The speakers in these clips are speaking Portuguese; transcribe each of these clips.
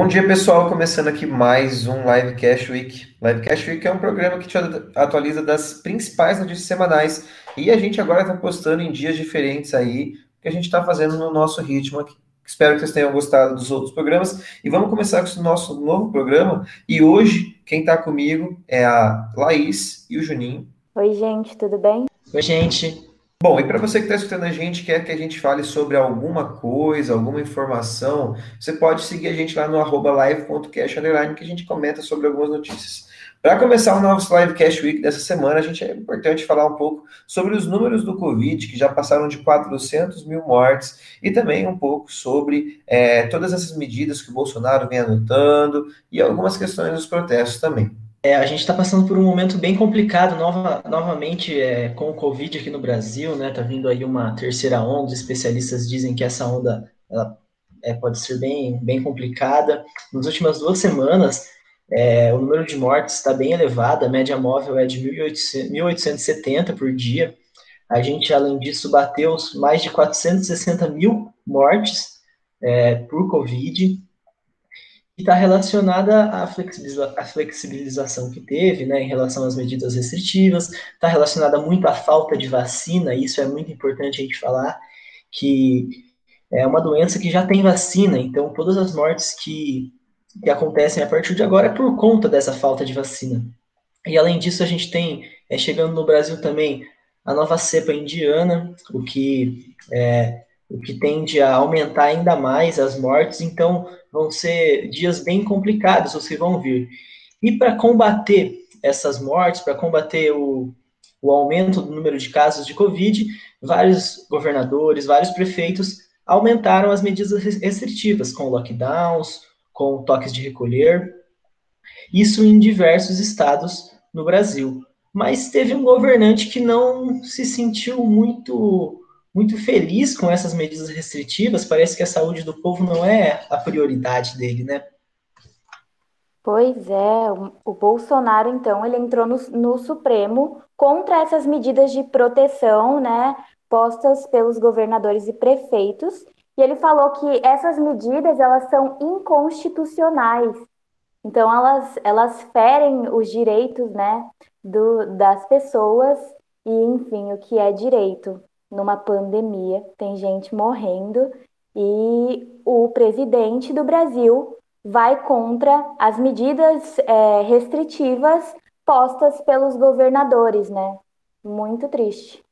Bom dia, pessoal. Começando aqui mais um Livecast Week. Livecast Week é um programa que te atualiza das principais notícias semanais e a gente agora está postando em dias diferentes aí, que a gente está fazendo no nosso ritmo aqui. Espero que vocês tenham gostado dos outros programas e vamos começar com o nosso novo programa. E hoje, quem está comigo é a Laís e o Juninho. Oi, gente, tudo bem? Oi, gente. Bom, e para você que está escutando a gente, quer que a gente fale sobre alguma coisa, alguma informação, você pode seguir a gente lá no arroba live.cash que a gente comenta sobre algumas notícias. Para começar o nosso Livecast Week dessa semana, a gente é importante falar um pouco sobre os números do Covid, que já passaram de 400 mil mortes, e também um pouco sobre é, todas essas medidas que o Bolsonaro vem anotando e algumas questões dos protestos também. É, a gente está passando por um momento bem complicado nova, novamente é, com o Covid aqui no Brasil, né? Tá vindo aí uma terceira onda. Especialistas dizem que essa onda ela, é, pode ser bem, bem complicada. Nas últimas duas semanas, é, o número de mortes está bem elevado, a média móvel é de 1.870 por dia. A gente, além disso, bateu mais de 460 mil mortes é, por Covid está relacionada à, flexibiliza flexibilização que teve né, em relação às medidas restritivas, está relacionada muito à falta de vacina, e isso é muito importante a gente falar, que é uma doença que já tem vacina, então todas as mortes que, que acontecem a partir de agora é por conta dessa falta de vacina. E além disso, a gente tem, é, chegando no Brasil também, a nova cepa indiana, o que é, o que tende a aumentar ainda mais as mortes, então vão ser dias bem complicados os que vão vir. E para combater essas mortes, para combater o, o aumento do número de casos de Covid, vários governadores, vários prefeitos aumentaram as medidas restritivas, com lockdowns, com toques de recolher, isso em diversos estados no Brasil. Mas teve um governante que não se sentiu muito muito feliz com essas medidas restritivas. Parece que a saúde do povo não é a prioridade dele, né? Pois é, o Bolsonaro, então, ele entrou no, no Supremo contra essas medidas de proteção, né, postas pelos governadores e prefeitos, e ele falou que essas medidas, elas são inconstitucionais. Então, elas, elas ferem os direitos, né, do, das pessoas e, enfim, o que é direito numa pandemia, tem gente morrendo e o presidente do Brasil vai contra as medidas é, restritivas postas pelos governadores, né? Muito triste.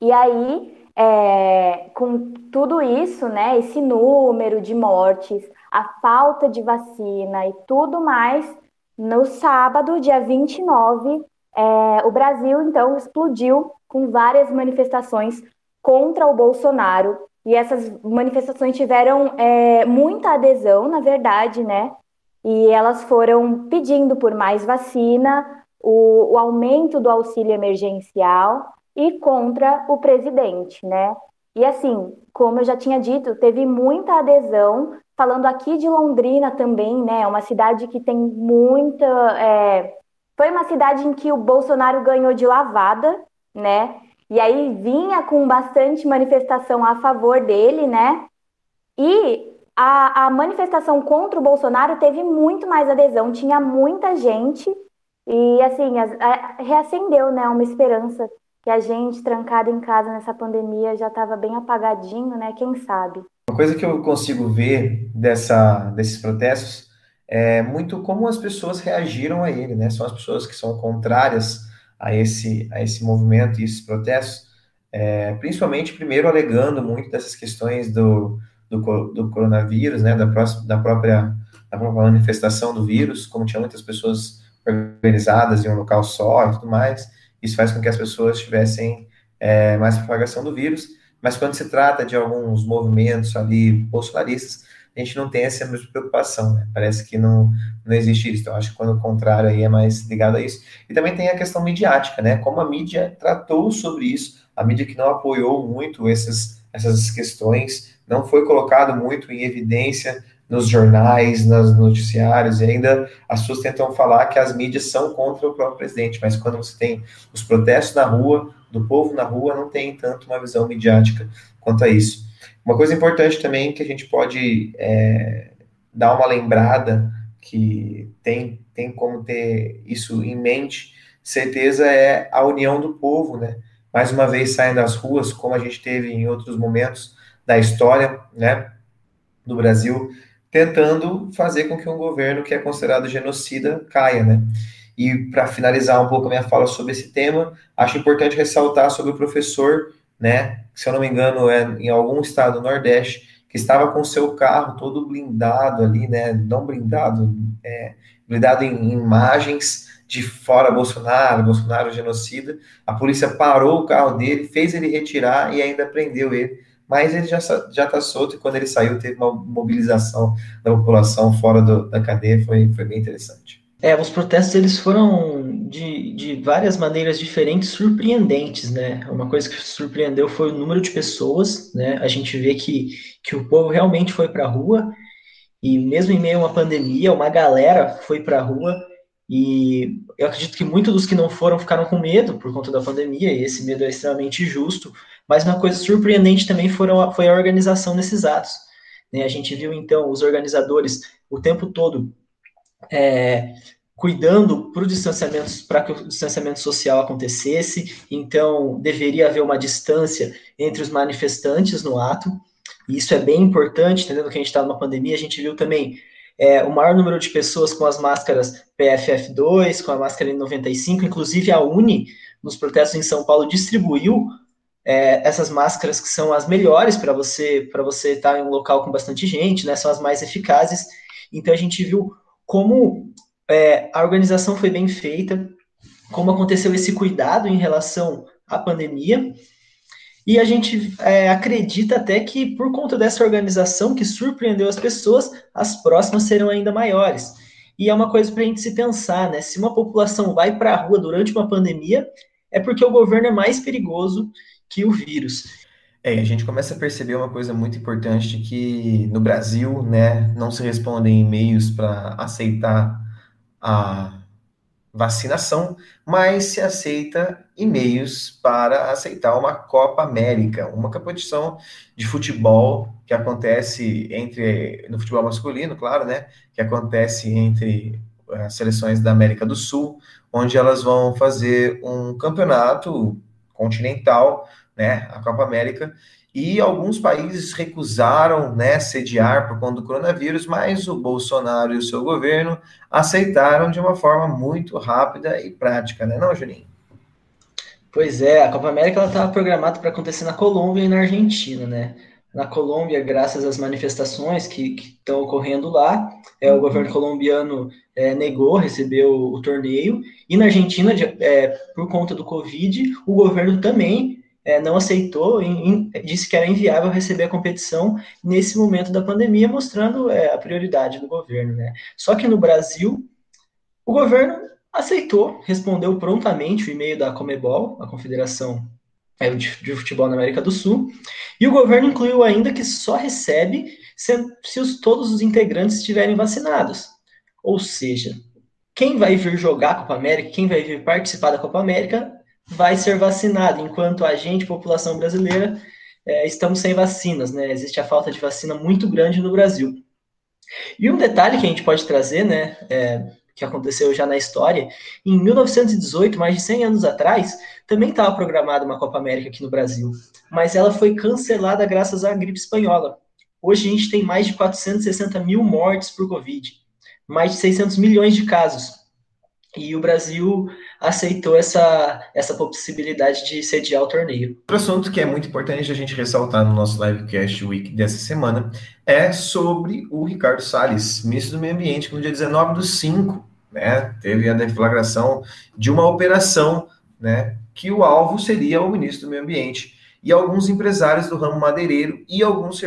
E aí, é, com tudo isso, né, esse número de mortes, a falta de vacina e tudo mais, no sábado, dia 29, é, o Brasil, então, explodiu com várias manifestações contra o Bolsonaro. E essas manifestações tiveram é, muita adesão, na verdade, né? E elas foram pedindo por mais vacina, o, o aumento do auxílio emergencial e contra o presidente, né? E assim, como eu já tinha dito, teve muita adesão. Falando aqui de Londrina também, né? É uma cidade que tem muita. É... Foi uma cidade em que o Bolsonaro ganhou de lavada, né? E aí vinha com bastante manifestação a favor dele, né? E a, a manifestação contra o Bolsonaro teve muito mais adesão, tinha muita gente e assim a, a, reacendeu, né? Uma esperança que a gente trancada em casa nessa pandemia já estava bem apagadinho, né? Quem sabe? Uma coisa que eu consigo ver dessa, desses protestos é muito como as pessoas reagiram a ele, né? São as pessoas que são contrárias a esse, a esse movimento e esses protestos, é, principalmente, primeiro, alegando muito dessas questões do, do, do coronavírus, né, da, próxima, da, própria, da própria manifestação do vírus, como tinha muitas pessoas organizadas em um local só e tudo mais, isso faz com que as pessoas tivessem é, mais propagação do vírus, mas quando se trata de alguns movimentos ali bolsonaristas, a gente não tem essa mesma preocupação, né? Parece que não, não existe isso. Então, acho que quando o contrário aí é mais ligado a isso. E também tem a questão midiática, né? Como a mídia tratou sobre isso, a mídia que não apoiou muito essas, essas questões, não foi colocado muito em evidência nos jornais, nos noticiários, e ainda as pessoas tentam falar que as mídias são contra o próprio presidente, mas quando você tem os protestos na rua, do povo na rua, não tem tanto uma visão midiática quanto a isso. Uma coisa importante também que a gente pode é, dá uma lembrada que tem, tem como ter isso em mente, certeza é a união do povo, né? Mais uma vez saindo das ruas, como a gente teve em outros momentos da história, né, do Brasil, tentando fazer com que um governo que é considerado genocida caia, né? E para finalizar um pouco a minha fala sobre esse tema, acho importante ressaltar sobre o professor, né, se eu não me engano é em algum estado do Nordeste, que estava com seu carro todo blindado ali, né, não blindado, é, blindado em imagens de fora Bolsonaro, Bolsonaro genocida. A polícia parou o carro dele, fez ele retirar e ainda prendeu ele. Mas ele já já está solto e quando ele saiu teve uma mobilização da população fora do, da cadeia, foi, foi bem interessante. É, os protestos eles foram de, de várias maneiras diferentes, surpreendentes, né? Uma coisa que surpreendeu foi o número de pessoas, né? A gente vê que, que o povo realmente foi para a rua e mesmo em meio a uma pandemia, uma galera foi para a rua e eu acredito que muitos dos que não foram ficaram com medo por conta da pandemia e esse medo é extremamente justo. Mas uma coisa surpreendente também foram, foi a organização desses atos. Né? A gente viu então os organizadores o tempo todo é, cuidando para distanciamento, para que o distanciamento social acontecesse, então deveria haver uma distância entre os manifestantes no ato, e isso é bem importante, entendendo que a gente está numa pandemia, a gente viu também é, o maior número de pessoas com as máscaras PFF2, com a máscara N95, inclusive a Uni, nos protestos em São Paulo, distribuiu é, essas máscaras que são as melhores para você para você estar tá em um local com bastante gente, né? São as mais eficazes. Então a gente viu como é, a organização foi bem feita, como aconteceu esse cuidado em relação à pandemia. E a gente é, acredita até que, por conta dessa organização que surpreendeu as pessoas, as próximas serão ainda maiores. E é uma coisa para a gente se pensar, né? Se uma população vai para a rua durante uma pandemia, é porque o governo é mais perigoso que o vírus. É, a gente começa a perceber uma coisa muito importante que no Brasil, né, não se respondem e-mails para aceitar a vacinação, mas se aceita e-mails para aceitar uma Copa América, uma competição de futebol que acontece entre no futebol masculino, claro, né, que acontece entre as seleções da América do Sul, onde elas vão fazer um campeonato continental né, a Copa América, e alguns países recusaram né, sediar por conta do coronavírus, mas o Bolsonaro e o seu governo aceitaram de uma forma muito rápida e prática, né, não, Juninho? Pois é, a Copa América estava programada para acontecer na Colômbia e na Argentina, né? Na Colômbia, graças às manifestações que estão ocorrendo lá, é, o governo colombiano é, negou receber o, o, torneio, e na Argentina, é, por conta do Covid, o governo também é, não aceitou e, disse que era inviável receber a competição nesse momento da pandemia, mostrando é, a prioridade do governo. Né? Só que no Brasil, o governo aceitou, respondeu prontamente o e-mail da Comebol, a Confederação é, de Futebol na América do Sul, e o governo incluiu ainda que só recebe se, se os, todos os integrantes estiverem vacinados. Ou seja, quem vai vir jogar a Copa América, quem vai vir participar da Copa América, vai ser vacinado, enquanto a gente, população brasileira, é, estamos sem vacinas, né? Existe a falta de vacina muito grande no Brasil. E um detalhe que a gente pode trazer, né, é, que aconteceu já na história, em 1918, mais de 100 anos atrás, também estava programada uma Copa América aqui no Brasil, mas ela foi cancelada graças à gripe espanhola. Hoje a gente tem mais de 460 mil mortes por Covid, mais de 600 milhões de casos. E o Brasil aceitou essa, essa possibilidade de sediar o torneio. Outro assunto que é muito importante a gente ressaltar no nosso livecast week dessa semana é sobre o Ricardo Salles, ministro do Meio Ambiente, que no dia 19 do 5, né, teve a deflagração de uma operação, né, que o alvo seria o ministro do Meio Ambiente e alguns empresários do ramo madeireiro e alguns,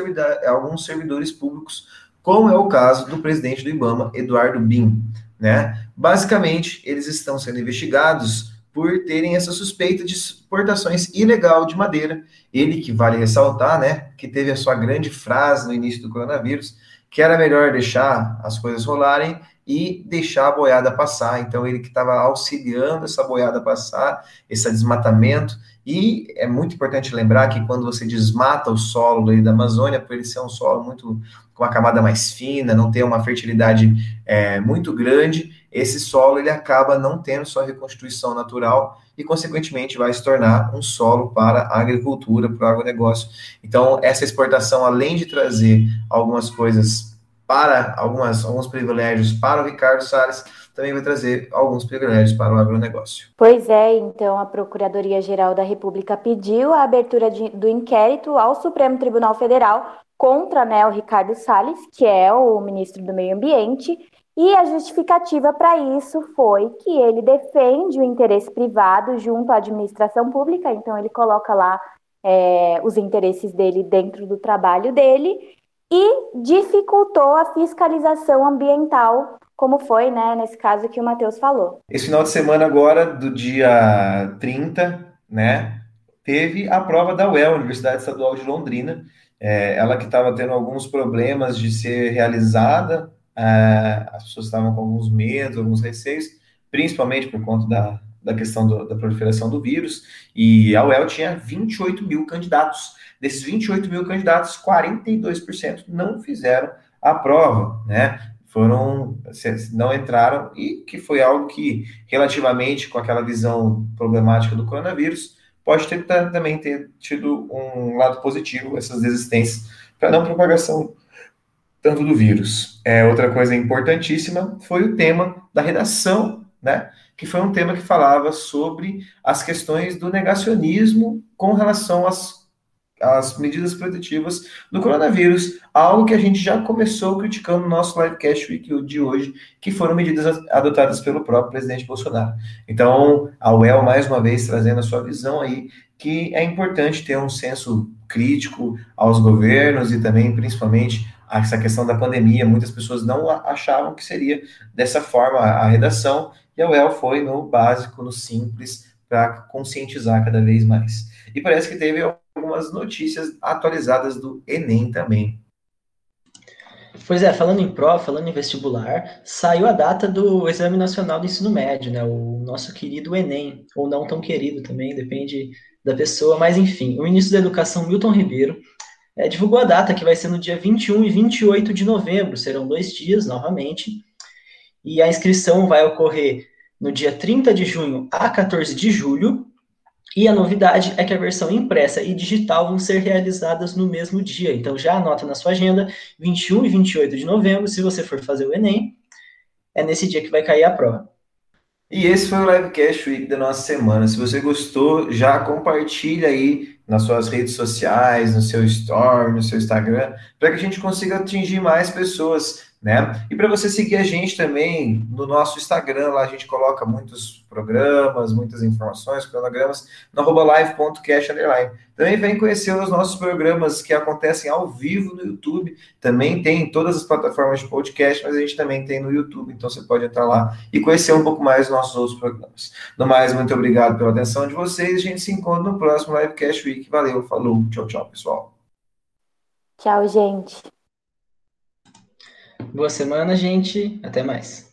alguns servidores públicos, como é o caso do presidente do IBAMA, Eduardo Bin. Né? Basicamente, eles estão sendo investigados por terem essa suspeita de exportações ilegal de madeira. Ele que vale ressaltar, né, que teve a sua grande frase no início do coronavírus, que era melhor deixar as coisas rolarem e deixar a boiada passar. Então ele que estava auxiliando essa boiada passar, esse desmatamento E é muito importante lembrar que quando você desmata o solo da Amazônia, por ele ser um solo muito com uma camada mais fina, não ter uma fertilidade é, muito grande, esse solo ele acaba não tendo sua reconstituição natural e, consequentemente, vai se tornar um solo para a agricultura, para o agronegócio. Então, essa exportação, além de trazer algumas coisas para algumas, alguns privilégios para o Ricardo Salles, também vai trazer alguns privilégios para o agronegócio. Pois é, então a Procuradoria-Geral da República pediu a abertura de, do inquérito ao Supremo Tribunal Federal contra né, o Ricardo Salles, que é o ministro do Meio Ambiente, e a justificativa para isso foi que ele defende o interesse privado junto à administração pública, então ele coloca lá é, os interesses dele dentro do trabalho dele e dificultou a fiscalização ambiental, como foi, né, nesse caso que o Matheus falou. Esse final de semana agora, do dia 30, né, teve a prova da UEL, Universidade Estadual de Londrina, é, ela que estava tendo alguns problemas de ser realizada, é, as pessoas estavam com alguns medos, alguns receios, principalmente por conta da, da questão do, da proliferação do vírus, e a UEL tinha 28 mil candidatos. Desses 28 mil candidatos, 42% não fizeram a prova, né? Foram, não entraram, e que foi algo que, relativamente com aquela visão problemática do coronavírus, pode ter, também ter tido um lado positivo, essas desistências, para não propagação tanto do vírus. É, outra coisa importantíssima foi o tema da redação, né? Que foi um tema que falava sobre as questões do negacionismo com relação às, às medidas protetivas do coronavírus, algo que a gente já começou criticando no nosso livecast week de hoje, que foram medidas adotadas pelo próprio presidente Bolsonaro. Então, a UEL, mais uma vez, trazendo a sua visão aí, que é importante ter um senso crítico aos governos e também, principalmente, essa questão da pandemia, muitas pessoas não achavam que seria dessa forma a redação, e a UEL foi no básico, no simples, para conscientizar cada vez mais. E parece que teve algumas notícias atualizadas do Enem também. Pois é, falando em prova, falando em vestibular, saiu a data do Exame Nacional do Ensino Médio, né? O nosso querido Enem, ou não tão querido também, depende da pessoa, mas enfim, o ministro da Educação, Milton Ribeiro, é, divulgou a data, que vai ser no dia 21 e 28 de novembro, serão dois dias novamente, e a inscrição vai ocorrer no dia 30 de junho a 14 de julho, e a novidade é que a versão impressa e digital vão ser realizadas no mesmo dia. Então já anota na sua agenda, 21 e 28 de novembro, se você for fazer o Enem, é nesse dia que vai cair a prova. E esse foi o Livecast Week da nossa semana. Se você gostou, já compartilha aí nas suas redes sociais, no seu store, no seu Instagram, para que a gente consiga atingir mais pessoas né? E para você seguir a gente também no nosso Instagram, lá a gente coloca muitos programas, muitas informações, cronogramas, no live.cash Também vem conhecer os nossos programas que acontecem ao vivo no YouTube. Também tem em todas as plataformas de podcast, mas a gente também tem no YouTube, então você pode entrar lá e conhecer um pouco mais nossos outros programas. No mais, muito obrigado pela atenção de vocês. A gente se encontra no próximo Livecast Week. Valeu, falou, tchau, tchau, pessoal. Tchau, gente. Boa semana, gente. Até mais.